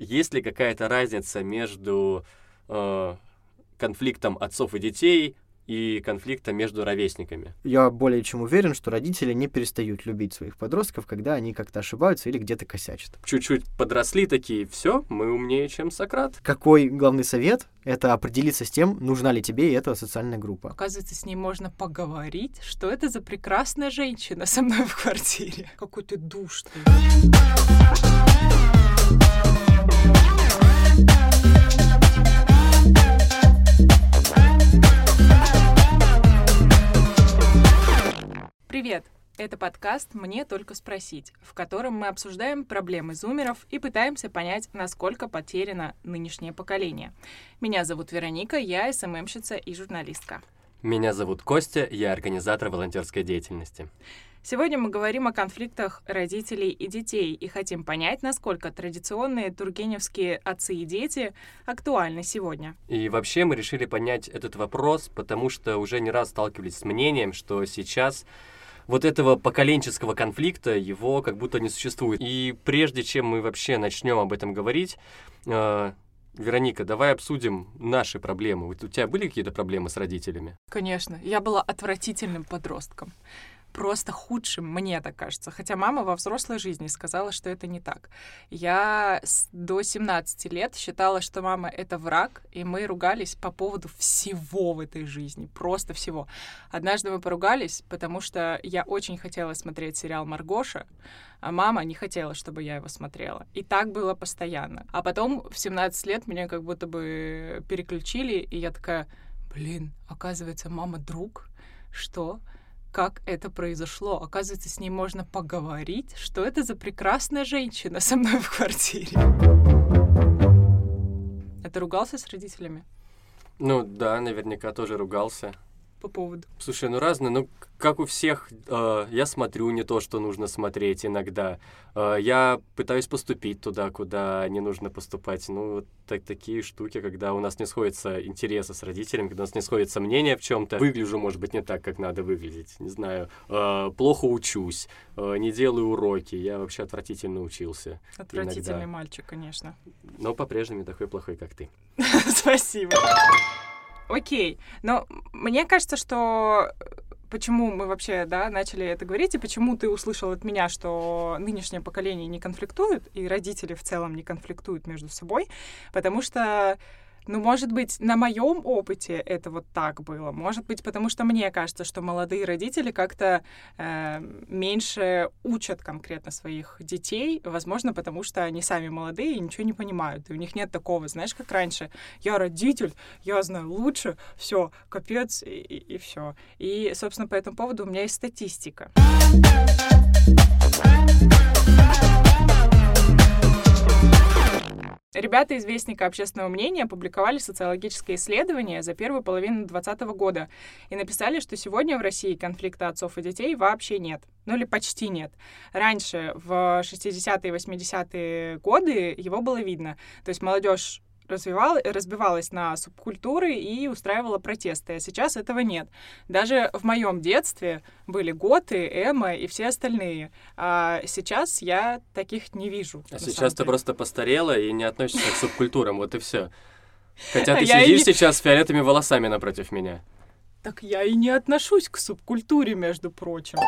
Есть ли какая-то разница между э, конфликтом отцов и детей и конфликта между ровесниками? Я более чем уверен, что родители не перестают любить своих подростков, когда они как-то ошибаются или где-то косячат. Чуть-чуть подросли такие, все, мы умнее, чем Сократ. Какой главный совет? Это определиться с тем, нужна ли тебе эта социальная группа. Оказывается, с ней можно поговорить, что это за прекрасная женщина со мной в квартире. Какой ты душный. Привет! Это подкаст «Мне только спросить», в котором мы обсуждаем проблемы зумеров и пытаемся понять, насколько потеряно нынешнее поколение. Меня зовут Вероника, я СММщица и журналистка. Меня зовут Костя, я организатор волонтерской деятельности. Сегодня мы говорим о конфликтах родителей и детей и хотим понять, насколько традиционные тургеневские отцы и дети актуальны сегодня. И вообще мы решили поднять этот вопрос, потому что уже не раз сталкивались с мнением, что сейчас вот этого поколенческого конфликта его как будто не существует. И прежде чем мы вообще начнем об этом говорить, э, Вероника, давай обсудим наши проблемы. Вот у тебя были какие-то проблемы с родителями? Конечно, я была отвратительным подростком просто худшим, мне так кажется. Хотя мама во взрослой жизни сказала, что это не так. Я до 17 лет считала, что мама — это враг, и мы ругались по поводу всего в этой жизни, просто всего. Однажды мы поругались, потому что я очень хотела смотреть сериал «Маргоша», а мама не хотела, чтобы я его смотрела. И так было постоянно. А потом в 17 лет меня как будто бы переключили, и я такая, блин, оказывается, мама друг? Что? Как это произошло. Оказывается, с ней можно поговорить, что это за прекрасная женщина со мной в квартире. Это ругался с родителями? Ну да, наверняка тоже ругался по поводу? Слушай, ну разные, ну как у всех, э, я смотрю не то, что нужно смотреть иногда. Э, я пытаюсь поступить туда, куда не нужно поступать. Ну, вот так, такие штуки, когда у нас не сходятся интересы с родителями, когда у нас не сходятся мнения в чем-то. Выгляжу, может быть, не так, как надо выглядеть. Не знаю, э, плохо учусь, э, не делаю уроки. Я вообще отвратительно учился. Отвратительный иногда. мальчик, конечно. Но по-прежнему такой плохой, как ты. Спасибо. Окей, но мне кажется, что почему мы вообще, да, начали это говорить, и почему ты услышал от меня, что нынешнее поколение не конфликтует, и родители в целом не конфликтуют между собой, потому что ну, может быть, на моем опыте это вот так было. Может быть, потому что мне кажется, что молодые родители как-то э, меньше учат конкретно своих детей. Возможно, потому что они сами молодые и ничего не понимают. И у них нет такого, знаешь, как раньше. Я родитель, я знаю лучше, все, капец, и, и, и все. И, собственно, по этому поводу у меня есть статистика. Ребята из Вестника общественного мнения опубликовали социологическое исследование за первую половину 2020 года и написали, что сегодня в России конфликта отцов и детей вообще нет. Ну или почти нет. Раньше, в 60-е и 80-е годы, его было видно. То есть молодежь развивал, разбивалась на субкультуры и устраивала протесты. А сейчас этого нет. Даже в моем детстве были готы, эмо и все остальные. А сейчас я таких не вижу. А сейчас ты просто постарела и не относишься к субкультурам, вот и все. Хотя ты сидишь не... сейчас с фиолетовыми волосами напротив меня. Так я и не отношусь к субкультуре, между прочим.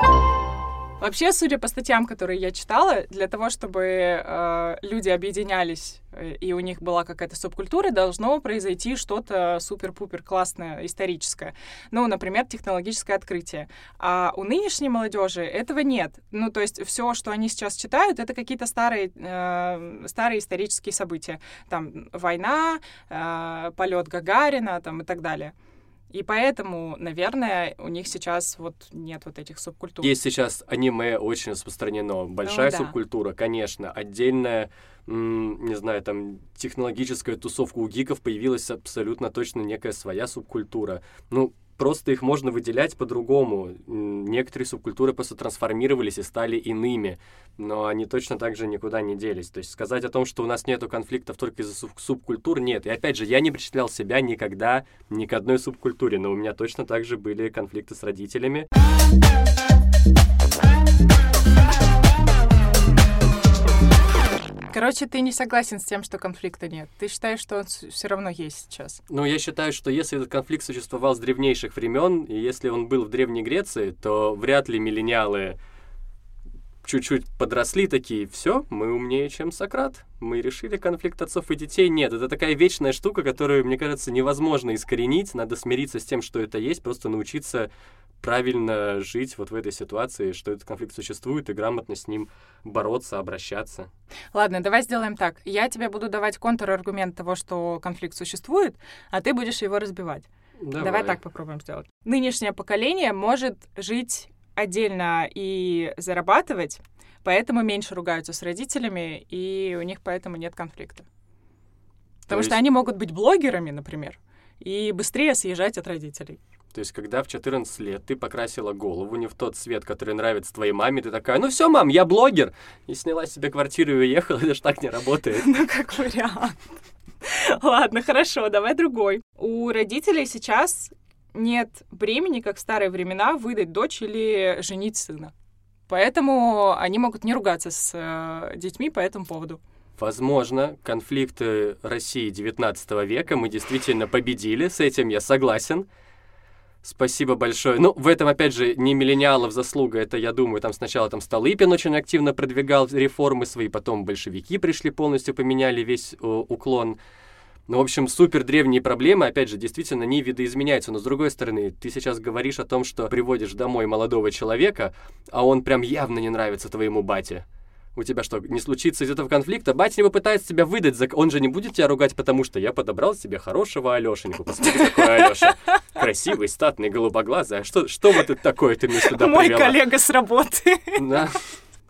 Вообще, судя по статьям, которые я читала, для того, чтобы э, люди объединялись э, и у них была какая-то субкультура, должно произойти что-то супер-пупер классное, историческое. Ну, например, технологическое открытие. А у нынешней молодежи этого нет. Ну, то есть все, что они сейчас читают, это какие-то старые, э, старые исторические события. Там война, э, полет Гагарина там, и так далее. И поэтому, наверное, у них сейчас вот нет вот этих субкультур. Есть сейчас аниме очень распространено. Большая ну, да. субкультура, конечно. Отдельная, не знаю, там, технологическая тусовка у гиков появилась абсолютно точно некая своя субкультура. Ну, просто их можно выделять по-другому. Некоторые субкультуры просто трансформировались и стали иными, но они точно так же никуда не делись. То есть сказать о том, что у нас нету конфликтов только из-за суб субкультур, нет. И опять же, я не причислял себя никогда ни к одной субкультуре, но у меня точно так же были конфликты с родителями. Короче, ты не согласен с тем, что конфликта нет. Ты считаешь, что он все равно есть сейчас? Ну, я считаю, что если этот конфликт существовал с древнейших времен, и если он был в Древней Греции, то вряд ли миллениалы чуть-чуть подросли такие, все, мы умнее, чем Сократ. Мы решили конфликт отцов и детей. Нет, это такая вечная штука, которую, мне кажется, невозможно искоренить. Надо смириться с тем, что это есть, просто научиться правильно жить вот в этой ситуации, что этот конфликт существует, и грамотно с ним бороться, обращаться. Ладно, давай сделаем так. Я тебе буду давать контраргумент того, что конфликт существует, а ты будешь его разбивать. Давай. Давай так попробуем сделать. Нынешнее поколение может жить отдельно и зарабатывать, поэтому меньше ругаются с родителями, и у них поэтому нет конфликта. Потому есть... что они могут быть блогерами, например, и быстрее съезжать от родителей. То есть, когда в 14 лет ты покрасила голову не в тот цвет, который нравится твоей маме, ты такая, ну все, мам, я блогер, и сняла себе квартиру и уехала, это же так не работает. Ну, как вариант. Ладно, хорошо, давай другой. У родителей сейчас нет времени, как в старые времена, выдать дочь или женить сына. Поэтому они могут не ругаться с э, детьми по этому поводу. Возможно, конфликты России 19 века мы действительно победили, с этим я согласен. Спасибо большое. Ну, в этом, опять же, не миллениалов заслуга, это, я думаю, там сначала там Столыпин очень активно продвигал реформы свои, потом большевики пришли, полностью поменяли весь э, уклон ну, в общем, супер древние проблемы, опять же, действительно не видоизменяются. Но с другой стороны, ты сейчас говоришь о том, что приводишь домой молодого человека, а он прям явно не нравится твоему бате. У тебя что, не случится из этого конфликта? Батя не попытается тебя выдать, за... он же не будет тебя ругать, потому что я подобрал себе хорошего Алешеньку. Посмотри, какой Алеша. Красивый, статный, голубоглазый. А что, что вот это такое ты мне сюда Мой привела? коллега с работы. Да.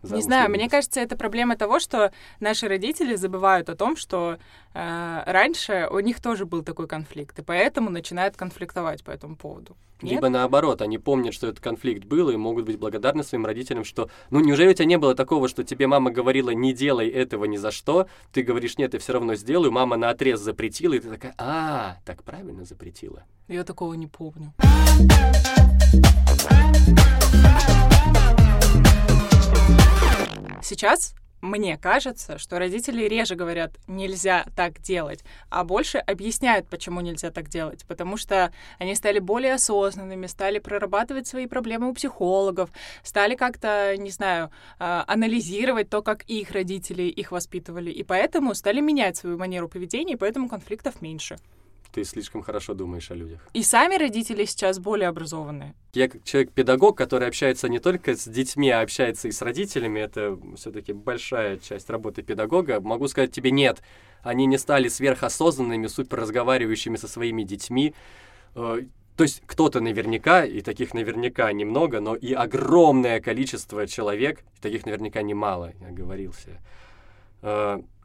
Не знаю, мне кажется, это проблема того, что наши родители забывают о том, что э, раньше у них тоже был такой конфликт, и поэтому начинают конфликтовать по этому поводу. Нет? Либо наоборот, они помнят, что этот конфликт был, и могут быть благодарны своим родителям, что, ну, неужели у тебя не было такого, что тебе мама говорила, не делай этого ни за что, ты говоришь, нет, я все равно сделаю, мама на отрез запретила, и ты такая, а, так правильно запретила. Я такого не помню. Сейчас мне кажется, что родители реже говорят «нельзя так делать», а больше объясняют, почему нельзя так делать. Потому что они стали более осознанными, стали прорабатывать свои проблемы у психологов, стали как-то, не знаю, а, анализировать то, как их родители их воспитывали. И поэтому стали менять свою манеру поведения, и поэтому конфликтов меньше ты слишком хорошо думаешь о людях. И сами родители сейчас более образованные. Я как человек-педагог, который общается не только с детьми, а общается и с родителями, это все-таки большая часть работы педагога, могу сказать тебе нет. Они не стали сверхосознанными, супер разговаривающими со своими детьми. Э, то есть кто-то наверняка, и таких наверняка немного, но и огромное количество человек, таких наверняка немало, я говорился,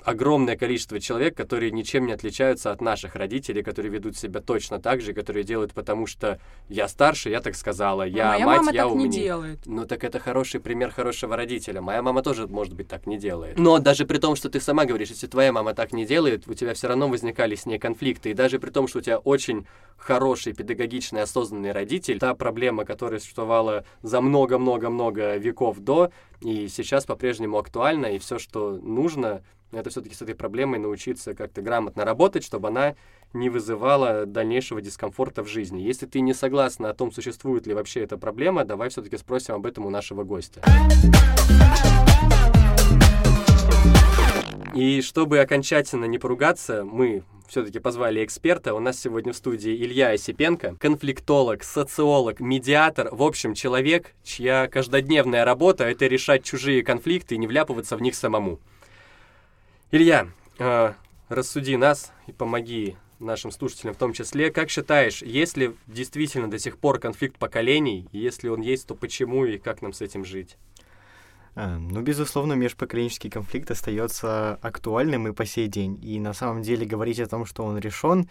огромное количество человек, которые ничем не отличаются от наших родителей, которые ведут себя точно так же, которые делают, потому что я старше, я так сказала, я Моя мать, мама я так умнее. не делает. Ну так это хороший пример хорошего родителя. Моя мама тоже, может быть, так не делает. Но даже при том, что ты сама говоришь, если твоя мама так не делает, у тебя все равно возникали с ней конфликты. И даже при том, что у тебя очень хороший, педагогичный, осознанный родитель, та проблема, которая существовала за много-много-много веков до, и сейчас по-прежнему актуальна, и все, что нужно, это все-таки с этой проблемой научиться как-то грамотно работать, чтобы она не вызывала дальнейшего дискомфорта в жизни. Если ты не согласна о том, существует ли вообще эта проблема, давай все-таки спросим об этом у нашего гостя. И чтобы окончательно не поругаться, мы все-таки позвали эксперта. У нас сегодня в студии Илья Осипенко, конфликтолог, социолог, медиатор, в общем, человек, чья каждодневная работа — это решать чужие конфликты и не вляпываться в них самому. Илья, э, рассуди нас и помоги нашим слушателям в том числе. Как считаешь, есть ли действительно до сих пор конфликт поколений? Если он есть, то почему и как нам с этим жить? А, ну, безусловно, межпоколенческий конфликт остается актуальным и по сей день. И на самом деле говорить о том, что он решен,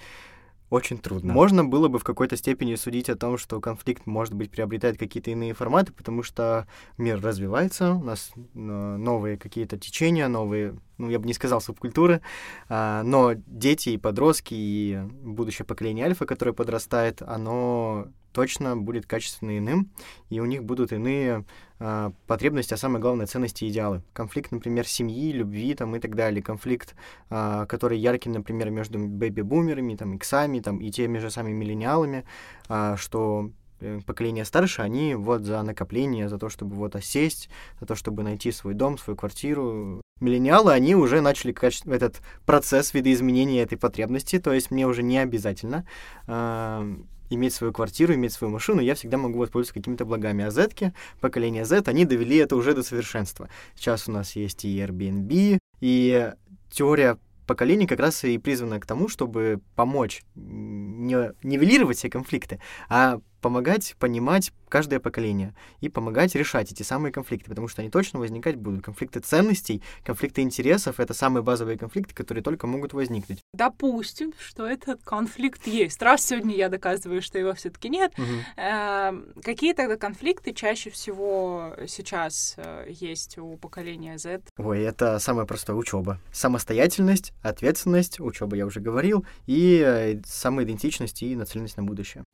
очень трудно. Можно было бы в какой-то степени судить о том, что конфликт, может быть, приобретает какие-то иные форматы, потому что мир развивается, у нас э, новые какие-то течения, новые, ну, я бы не сказал субкультуры, а, но дети и подростки, и будущее поколение альфа, которое подрастает, оно точно будет качественно иным, и у них будут иные э, потребности, а самое главное, ценности и идеалы. Конфликт, например, семьи, любви там, и так далее. Конфликт, э, который яркий, например, между бэби-бумерами, там, иксами там, и теми же самыми миллениалами, э, что поколение старше, они вот за накопление, за то, чтобы вот осесть, за то, чтобы найти свой дом, свою квартиру. Миллениалы, они уже начали этот процесс видоизменения этой потребности, то есть мне уже не обязательно иметь свою квартиру, иметь свою машину, я всегда могу воспользоваться какими-то благами. А Z, поколение Z, они довели это уже до совершенства. Сейчас у нас есть и Airbnb, и теория поколений как раз и призвана к тому, чтобы помочь не нивелировать все конфликты, а помогать понимать каждое поколение и помогать решать эти самые конфликты, потому что они точно возникать будут. Конфликты ценностей, конфликты интересов — это самые базовые конфликты, которые только могут возникнуть. Допустим, что этот конфликт есть. Раз сегодня я доказываю, что его все таки нет, угу. э, какие тогда конфликты чаще всего сейчас э, есть у поколения Z? Ой, это самое простое — учеба. Самостоятельность, ответственность, учеба я уже говорил, и э, самоидентичность и нацеленность на будущее.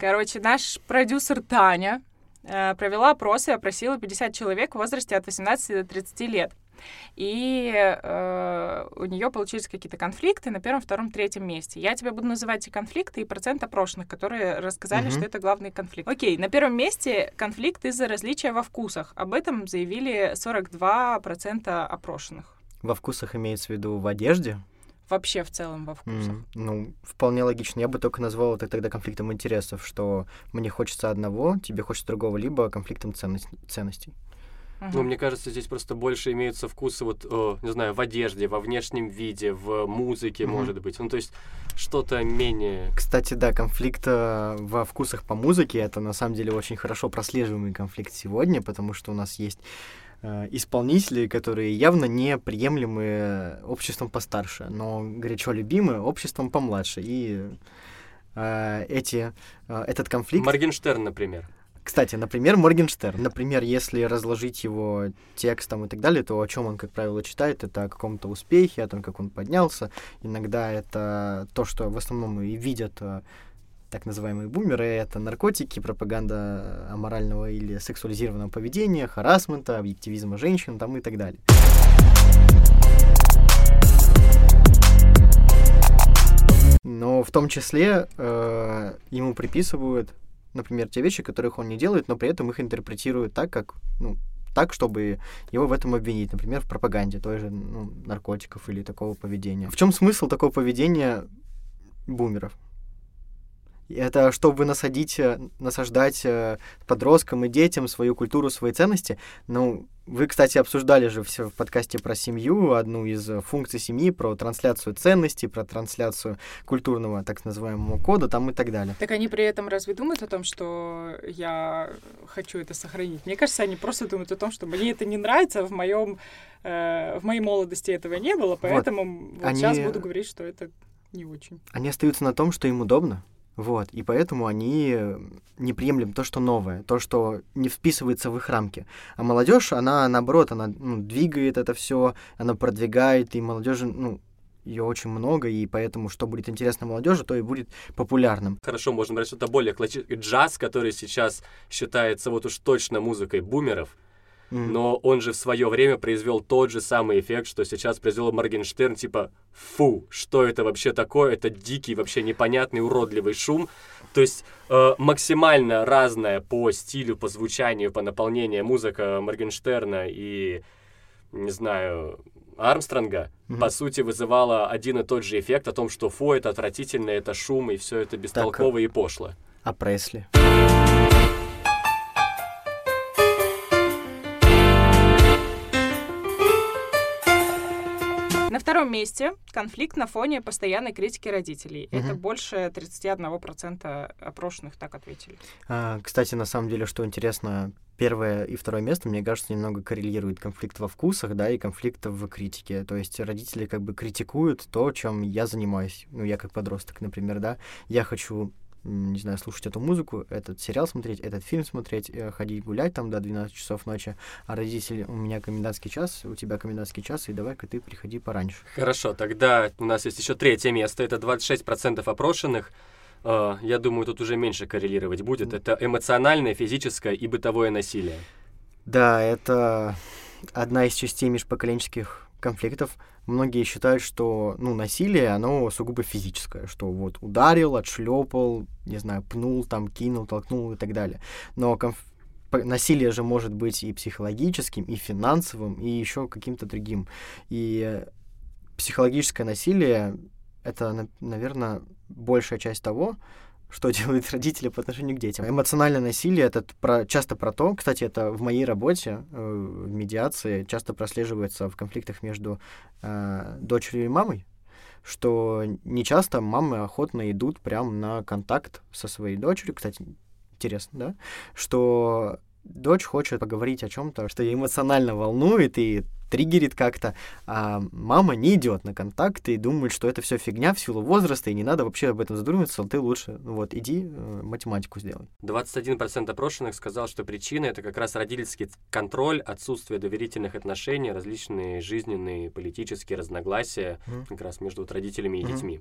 Короче, наш продюсер Таня э, провела опрос и опросила 50 человек в возрасте от 18 до 30 лет. И э, у нее получились какие-то конфликты на первом, втором, третьем месте. Я тебе буду называть эти конфликты и процент опрошенных, которые рассказали, mm-hmm. что это главный конфликт. Окей, на первом месте конфликт из-за различия во вкусах. Об этом заявили 42% опрошенных. Во вкусах имеется в виду в одежде? Вообще в целом во вкусах? Mm, ну, вполне логично. Я бы только назвал это тогда конфликтом интересов, что мне хочется одного, тебе хочется другого, либо конфликтом ценность, ценностей. Ну, мне кажется, здесь просто больше имеются вкусы, вот, о, не знаю, в одежде, во внешнем виде, в музыке, mm-hmm. может быть. Ну, то есть что-то менее... Кстати, да, конфликт э, во вкусах по музыке — это на самом деле очень хорошо прослеживаемый конфликт сегодня, потому что у нас есть Э, исполнители, которые явно не приемлемы обществом постарше, но горячо любимы обществом помладше. И э, эти, э, этот конфликт... Моргенштерн, например. Кстати, например, Моргенштерн. Например, если разложить его текстом и так далее, то о чем он, как правило, читает, это о каком-то успехе, о том, как он поднялся. Иногда это то, что в основном и видят э, так называемые бумеры — это наркотики, пропаганда аморального или сексуализированного поведения, харасмента, объективизма женщин там и так далее. Но в том числе э, ему приписывают, например, те вещи, которых он не делает, но при этом их интерпретируют так, как, ну, так, чтобы его в этом обвинить, например, в пропаганде той же ну, наркотиков или такого поведения. В чем смысл такого поведения бумеров? Это чтобы насадить, э, насаждать э, подросткам и детям свою культуру, свои ценности. Ну, вы, кстати, обсуждали же все в подкасте про семью, одну из функций семьи, про трансляцию ценностей, про трансляцию культурного, так называемого кода там и так далее. Так они при этом разве думают о том, что я хочу это сохранить? Мне кажется, они просто думают о том, что мне это не нравится, в моем э, в моей молодости этого не было, поэтому вот, вот они... сейчас буду говорить, что это не очень. Они остаются на том, что им удобно, вот, и поэтому они не приемлем то, что новое, то, что не вписывается в их рамки. А молодежь, она наоборот, она ну, двигает это все, она продвигает, и молодежи, ну, ее очень много, и поэтому, что будет интересно молодежи, то и будет популярным. Хорошо, можно брать что-то более классическое. Джаз, который сейчас считается вот уж точно музыкой бумеров, но он же в свое время произвел тот же самый эффект, что сейчас произвел Моргенштерн, типа, фу, что это вообще такое, это дикий, вообще непонятный, уродливый шум. То есть э, максимально разная по стилю, по звучанию, по наполнению музыка Моргенштерна и, не знаю, Армстронга, mm-hmm. по сути, вызывала один и тот же эффект о том, что фу, это отвратительно, это шум, и все это бестолково так, и пошло. А Пресли? Втором месте конфликт на фоне постоянной критики родителей. Угу. Это больше 31% опрошенных так ответили. А, кстати, на самом деле, что интересно, первое и второе место, мне кажется, немного коррелирует конфликт во вкусах, да, и конфликт в критике. То есть родители как бы критикуют то, чем я занимаюсь. Ну, я как подросток, например, да. Я хочу не знаю, слушать эту музыку, этот сериал смотреть, этот фильм смотреть, э, ходить гулять там до 12 часов ночи, а родители, у меня комендантский час, у тебя комендантский час, и давай-ка ты приходи пораньше. Хорошо, тогда у нас есть еще третье место, это 26% опрошенных. Uh, я думаю, тут уже меньше коррелировать будет. Это эмоциональное, физическое и бытовое насилие. Да, это одна из частей межпоколенческих конфликтов. Многие считают, что ну, насилие, оно сугубо физическое, что вот ударил, отшлепал, не знаю, пнул, там, кинул, толкнул и так далее. Но конф... насилие же может быть и психологическим, и финансовым, и еще каким-то другим. И психологическое насилие — это, наверное, большая часть того, что делают родители по отношению к детям. Эмоциональное насилие это про, часто про то, кстати, это в моей работе, э, в медиации, часто прослеживается в конфликтах между э, дочерью и мамой, что не часто мамы охотно идут прям на контакт со своей дочерью. Кстати, интересно, да? Что дочь хочет поговорить о чем-то, что ее эмоционально волнует и триггерит как-то, а мама не идет на контакты и думает, что это все фигня в силу возраста, и не надо вообще об этом задумываться, ты лучше, ну вот, иди э, математику сделай. 21% опрошенных сказал, что причина — это как раз родительский контроль, отсутствие доверительных отношений, различные жизненные, политические разногласия mm. как раз между вот родителями и mm. детьми.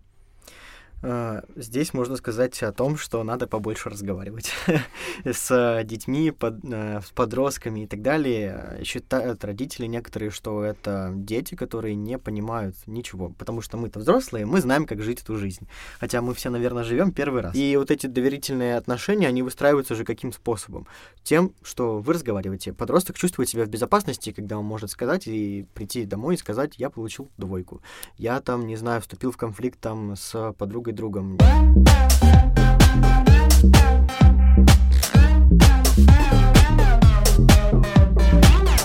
А, здесь можно сказать о том, что надо побольше разговаривать с детьми, под, э, с подростками и так далее. Считают родители некоторые, что это дети, которые не понимают ничего, потому что мы-то взрослые, мы знаем, как жить эту жизнь. Хотя мы все, наверное, живем первый раз. И вот эти доверительные отношения, они выстраиваются же каким способом? Тем, что вы разговариваете. Подросток чувствует себя в безопасности, когда он может сказать и прийти домой и сказать, я получил двойку. Я там, не знаю, вступил в конфликт там с подругой и другом.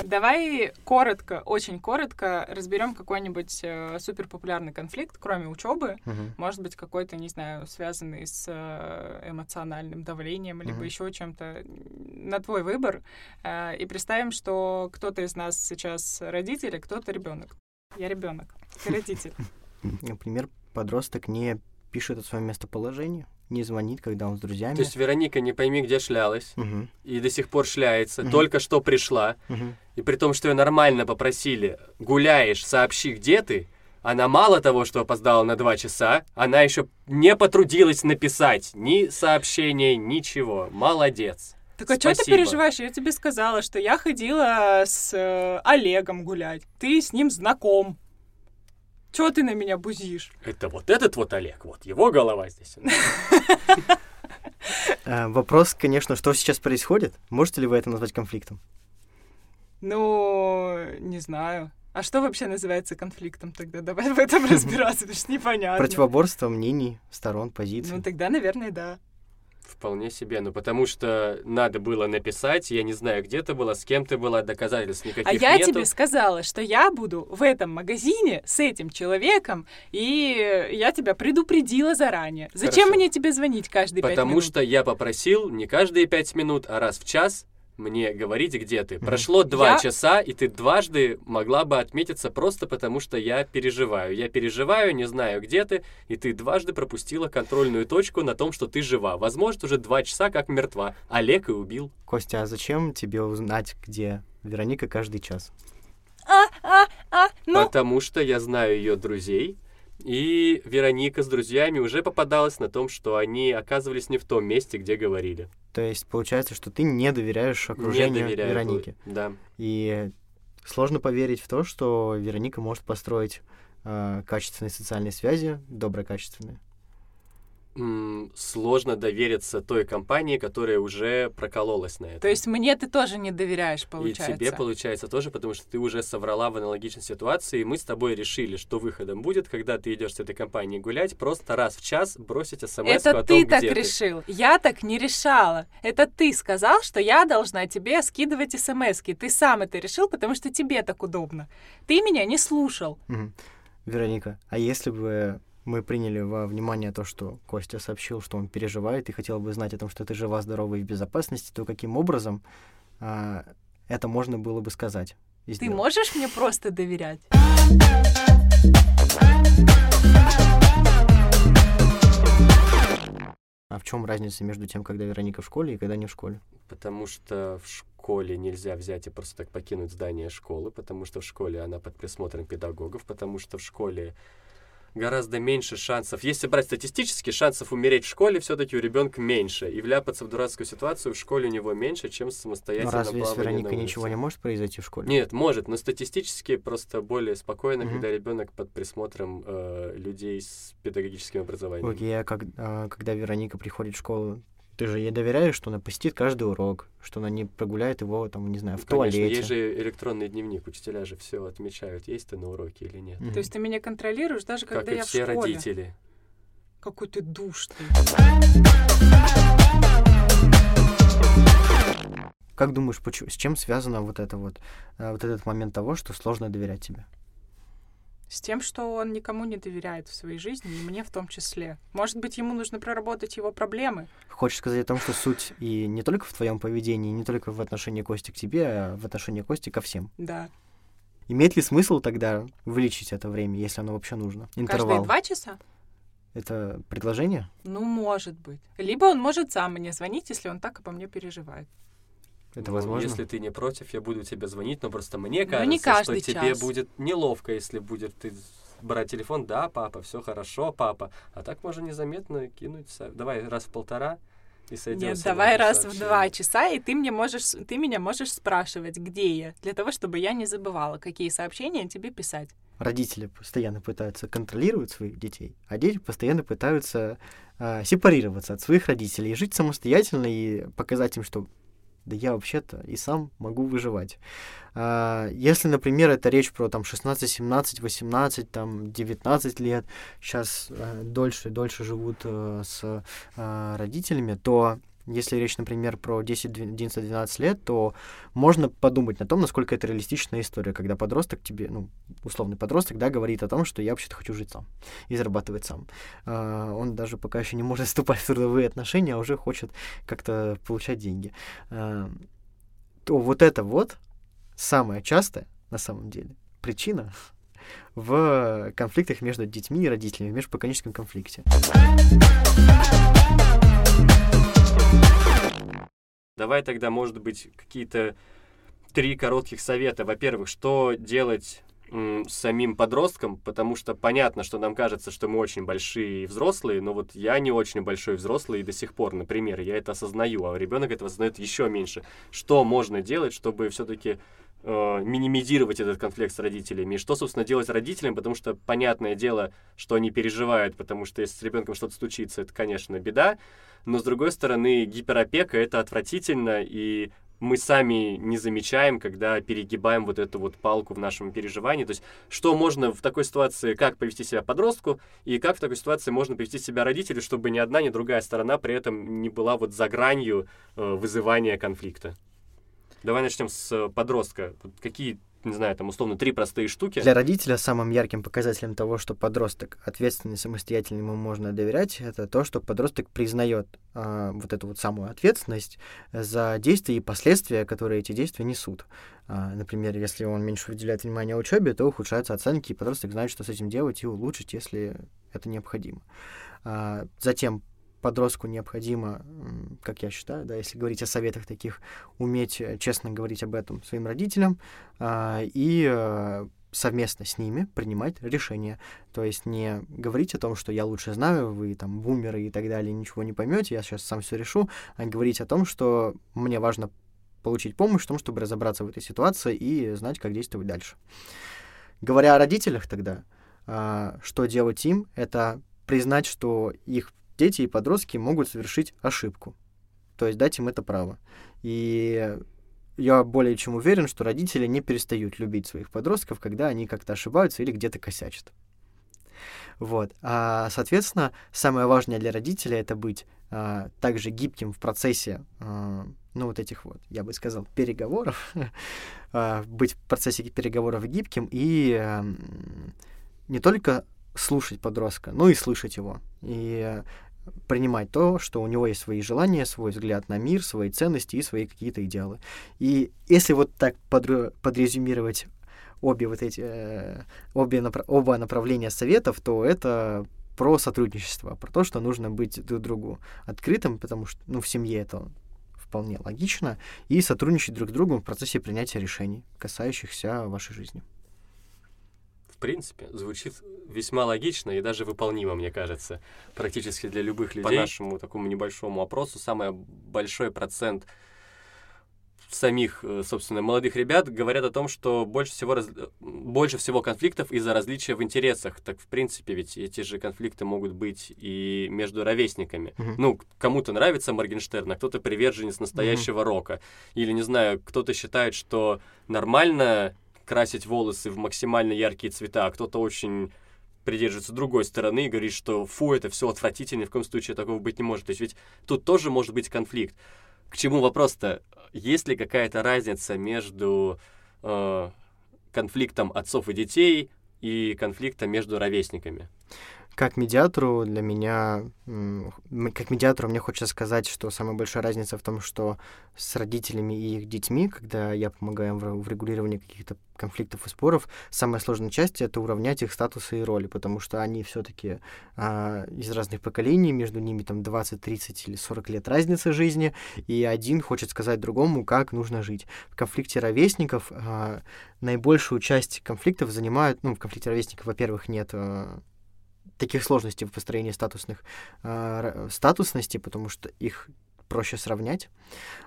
Давай коротко, очень коротко разберем какой-нибудь э, суперпопулярный конфликт, кроме учебы. Uh-huh. Может быть, какой-то, не знаю, связанный с э, эмоциональным давлением, либо uh-huh. еще чем-то. На твой выбор. Э, и представим, что кто-то из нас сейчас родитель, а кто-то ребенок. Я ребенок, ты родитель. Например, подросток не пишет о своем местоположении, не звонит, когда он с друзьями. То есть Вероника не пойми, где шлялась, угу. и до сих пор шляется, угу. только что пришла, угу. и при том, что ее нормально попросили, гуляешь, сообщи, где ты, она мало того, что опоздала на два часа, она еще не потрудилась написать ни сообщения, ничего. Молодец. Так а что ты переживаешь? Я тебе сказала, что я ходила с э, Олегом гулять. Ты с ним знаком. Чего ты на меня бузишь? Это вот этот вот Олег, вот его голова здесь. Э, вопрос, конечно, что сейчас происходит? Можете ли вы это назвать конфликтом? Ну, не знаю. А что вообще называется конфликтом тогда? Давай в этом разбираться, потому что непонятно. Противоборство мнений, сторон, позиций. Ну, тогда, наверное, да. Вполне себе, ну потому что надо было написать, я не знаю, где ты была, с кем ты была, доказательств никаких А я нету. тебе сказала, что я буду в этом магазине с этим человеком, и я тебя предупредила заранее. Зачем Хорошо. мне тебе звонить каждые пять минут? Потому что я попросил не каждые пять минут, а раз в час мне говорить, где ты. Прошло два я... часа, и ты дважды могла бы отметиться просто потому, что я переживаю. Я переживаю, не знаю, где ты, и ты дважды пропустила контрольную точку на том, что ты жива. Возможно, уже два часа как мертва. Олег и убил. Костя, а зачем тебе узнать, где Вероника каждый час? А, а, а, ну... Потому что я знаю ее друзей, и Вероника с друзьями уже попадалась на том, что они оказывались не в том месте, где говорили. То есть получается, что ты не доверяешь окружению не доверяю, Вероники. Да. И сложно поверить в то, что Вероника может построить э, качественные социальные связи, доброкачественные сложно довериться той компании, которая уже прокололась на это. То есть мне ты тоже не доверяешь, получается? И тебе, получается, тоже, потому что ты уже соврала в аналогичной ситуации, и мы с тобой решили, что выходом будет, когда ты идешь с этой компанией гулять, просто раз в час бросить смс Это о том, ты так где решил. Я так не решала. Это ты сказал, что я должна тебе скидывать смс -ки. Ты сам это решил, потому что тебе так удобно. Ты меня не слушал. Угу. Вероника, а если бы мы приняли во внимание то, что Костя сообщил, что он переживает и хотел бы знать о том, что ты жива, здорова и в безопасности, то каким образом а, это можно было бы сказать? Ты можешь мне просто доверять? А в чем разница между тем, когда Вероника в школе и когда не в школе? Потому что в школе нельзя взять и просто так покинуть здание школы, потому что в школе она под присмотром педагогов, потому что в школе гораздо меньше шансов. Если брать статистически, шансов умереть в школе все-таки у ребенка меньше. И вляпаться в дурацкую ситуацию в школе у него меньше, чем самостоятельно Но разве с Вероникой ничего не может произойти в школе? Нет, может, но статистически просто более спокойно, угу. когда ребенок под присмотром э, людей с педагогическим образованием. Окей, а как, а, когда Вероника приходит в школу, ты же ей доверяешь, что она посетит каждый урок, что она не прогуляет его, там, не знаю, в Конечно, туалете. есть же электронный дневник, учителя же все отмечают, есть ты на уроке или нет. Mm-hmm. То есть ты меня контролируешь, даже когда как я и все в школе? родители. Какой ты душный. Как думаешь, почему, с чем связано вот это вот, э, вот этот момент того, что сложно доверять тебе? С тем, что он никому не доверяет в своей жизни, и мне в том числе. Может быть, ему нужно проработать его проблемы. Хочешь сказать о том, что суть и не только в твоем поведении, не только в отношении Кости к тебе, а в отношении Кости ко всем. Да. Имеет ли смысл тогда увеличить это время, если оно вообще нужно? Интервал. Каждые два часа? Это предложение? Ну, может быть. Либо он может сам мне звонить, если он так обо мне переживает. Это ну, возможно? Если ты не против, я буду тебе звонить, но просто мне ну, кажется, не что час. тебе будет неловко, если будет ты брать телефон, да, папа, все хорошо, папа. А так можно незаметно кинуть. Давай раз в полтора и сойдем. Нет, давай раз в два часа, и ты мне можешь, ты меня можешь спрашивать, где я, для того, чтобы я не забывала, какие сообщения тебе писать. Родители постоянно пытаются контролировать своих детей, а дети постоянно пытаются э, сепарироваться от своих родителей, жить самостоятельно и показать им, что да я вообще-то и сам могу выживать. А, если, например, это речь про там 16, 17, 18, там 19 лет, сейчас э, дольше, дольше живут э, с э, родителями, то если речь, например, про 10, 11, 12 лет, то можно подумать на том, насколько это реалистичная история, когда подросток тебе, ну, условный подросток, да, говорит о том, что я вообще-то хочу жить сам и зарабатывать сам. Uh, он даже пока еще не может вступать в трудовые отношения, а уже хочет как-то получать деньги. Uh, то вот это вот самая частая, на самом деле, причина в конфликтах между детьми и родителями, в межпоконечном конфликте. Давай тогда, может быть, какие-то три коротких совета. Во-первых, что делать с самим подростком, потому что понятно, что нам кажется, что мы очень большие и взрослые, но вот я не очень большой взрослый и до сих пор, например, я это осознаю, а ребенок это осознает еще меньше. Что можно делать, чтобы все-таки э, минимизировать этот конфликт с родителями? И что, собственно, делать родителям, потому что понятное дело, что они переживают, потому что если с ребенком что-то случится, это, конечно, беда, но, с другой стороны, гиперопека — это отвратительно, и мы сами не замечаем, когда перегибаем вот эту вот палку в нашем переживании. То есть, что можно в такой ситуации, как повести себя подростку, и как в такой ситуации можно повести себя родителю, чтобы ни одна, ни другая сторона при этом не была вот за гранью э, вызывания конфликта. Давай начнем с подростка. Какие не знаю, там условно три простые штуки. Для родителя самым ярким показателем того, что подросток ответственный, самостоятельный, ему можно доверять, это то, что подросток признает э, вот эту вот самую ответственность за действия и последствия, которые эти действия несут. Э, например, если он меньше уделяет внимания учебе, то ухудшаются оценки, и подросток знает, что с этим делать и улучшить, если это необходимо. Э, затем подростку необходимо, как я считаю, да, если говорить о советах таких, уметь э, честно говорить об этом своим родителям а, и а, совместно с ними принимать решения. То есть не говорить о том, что я лучше знаю, вы там бумеры и так далее, ничего не поймете, я сейчас сам все решу, а говорить о том, что мне важно получить помощь в том, чтобы разобраться в этой ситуации и знать, как действовать дальше. Говоря о родителях тогда, а, что делать им, это признать, что их дети и подростки могут совершить ошибку. То есть дать им это право. И я более чем уверен, что родители не перестают любить своих подростков, когда они как-то ошибаются или где-то косячат. Вот. А, соответственно, самое важное для родителя это быть а, также гибким в процессе, а, ну, вот этих вот, я бы сказал, переговоров, а, быть в процессе переговоров гибким и а, не только слушать подростка, но и слышать его. И принимать то, что у него есть свои желания, свой взгляд на мир, свои ценности и свои какие-то идеалы. И если вот так под, подрезюмировать обе вот эти, э, обе напра- оба направления советов, то это про сотрудничество, про то, что нужно быть друг другу открытым, потому что, ну, в семье это вполне логично, и сотрудничать друг с другом в процессе принятия решений, касающихся вашей жизни. В принципе, звучит весьма логично и даже выполнимо, мне кажется, практически для любых людей. По нашему такому небольшому опросу самый большой процент самих, э, собственно, молодых ребят говорят о том, что больше всего, раз... больше всего конфликтов из-за различия в интересах. Так, в принципе, ведь эти же конфликты могут быть и между ровесниками. Uh-huh. Ну, кому-то нравится Моргенштерн, а кто-то приверженец настоящего uh-huh. рока. Или, не знаю, кто-то считает, что нормально красить волосы в максимально яркие цвета, а кто-то очень придерживается другой стороны и говорит, что фу, это все отвратительно, ни в коем случае такого быть не может. То есть ведь тут тоже может быть конфликт. К чему вопрос-то? Есть ли какая-то разница между э, конфликтом отцов и детей и конфликтом между ровесниками? Как медиатору для меня, как медиатору мне хочется сказать, что самая большая разница в том, что с родителями и их детьми, когда я помогаю им в регулировании каких-то конфликтов и споров, самая сложная часть — это уравнять их статусы и роли, потому что они все таки а, из разных поколений, между ними там 20, 30 или 40 лет разницы жизни, и один хочет сказать другому, как нужно жить. В конфликте ровесников а, наибольшую часть конфликтов занимают, ну, в конфликте ровесников, во-первых, нет а, таких сложностей в построении статусных э, статусности, потому что их проще сравнять.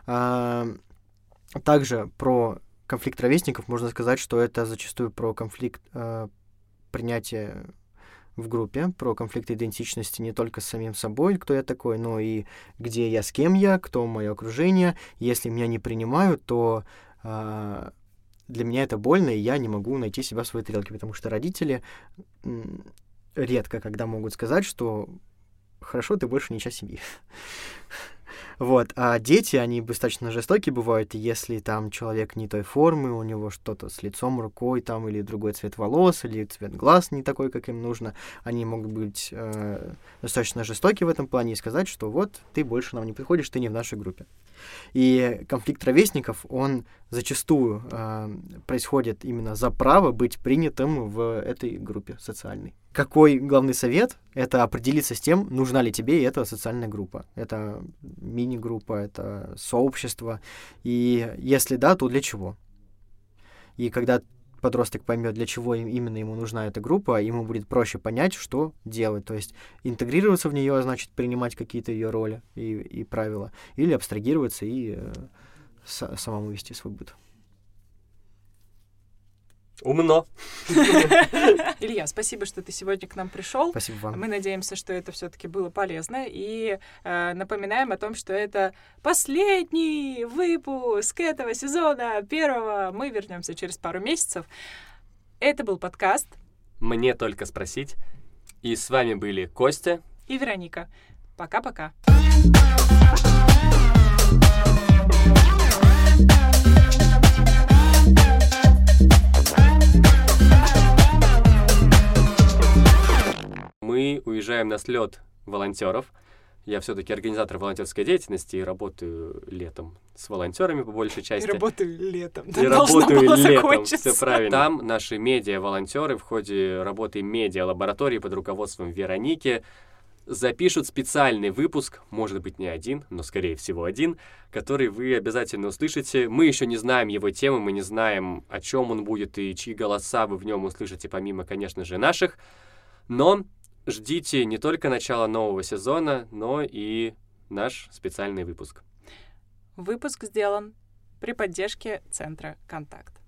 Э, также про конфликт ровесников можно сказать, что это зачастую про конфликт э, принятия в группе, про конфликт идентичности не только с самим собой, кто я такой, но и где я, с кем я, кто мое окружение. Если меня не принимают, то э, для меня это больно, и я не могу найти себя в своей тарелке, потому что родители редко, когда могут сказать, что хорошо, ты больше не часть семьи. Вот. А дети, они достаточно жестокие бывают, если там человек не той формы, у него что-то с лицом, рукой там, или другой цвет волос, или цвет глаз не такой, как им нужно. Они могут быть э, достаточно жестоки в этом плане и сказать, что вот, ты больше нам не приходишь, ты не в нашей группе. И конфликт ровесников, он зачастую э, происходит именно за право быть принятым в этой группе социальной. Какой главный совет? Это определиться с тем, нужна ли тебе эта социальная группа. Это мини-группа, это сообщество. И если да, то для чего? И когда подросток поймет, для чего именно ему нужна эта группа, ему будет проще понять, что делать. То есть интегрироваться в нее, а значит принимать какие-то ее роли и, и правила, или абстрагироваться и э, самому вести свой быт. Умно. Илья, спасибо, что ты сегодня к нам пришел. Спасибо вам. Мы надеемся, что это все-таки было полезно. И э, напоминаем о том, что это последний выпуск этого сезона первого. Мы вернемся через пару месяцев. Это был подкаст. Мне только спросить. И с вами были Костя и Вероника. Пока-пока. Мы уезжаем на слет волонтеров. Я все-таки организатор волонтерской деятельности и работаю летом с волонтерами по большей части. И работаю летом. И работаю летом. Все правильно. Там наши медиа-волонтеры в ходе работы медиа-лаборатории под руководством Вероники запишут специальный выпуск, может быть не один, но скорее всего один, который вы обязательно услышите. Мы еще не знаем его темы, мы не знаем, о чем он будет и чьи голоса вы в нем услышите, помимо, конечно же, наших. Но ждите не только начала нового сезона, но и наш специальный выпуск. Выпуск сделан при поддержке Центра «Контакт».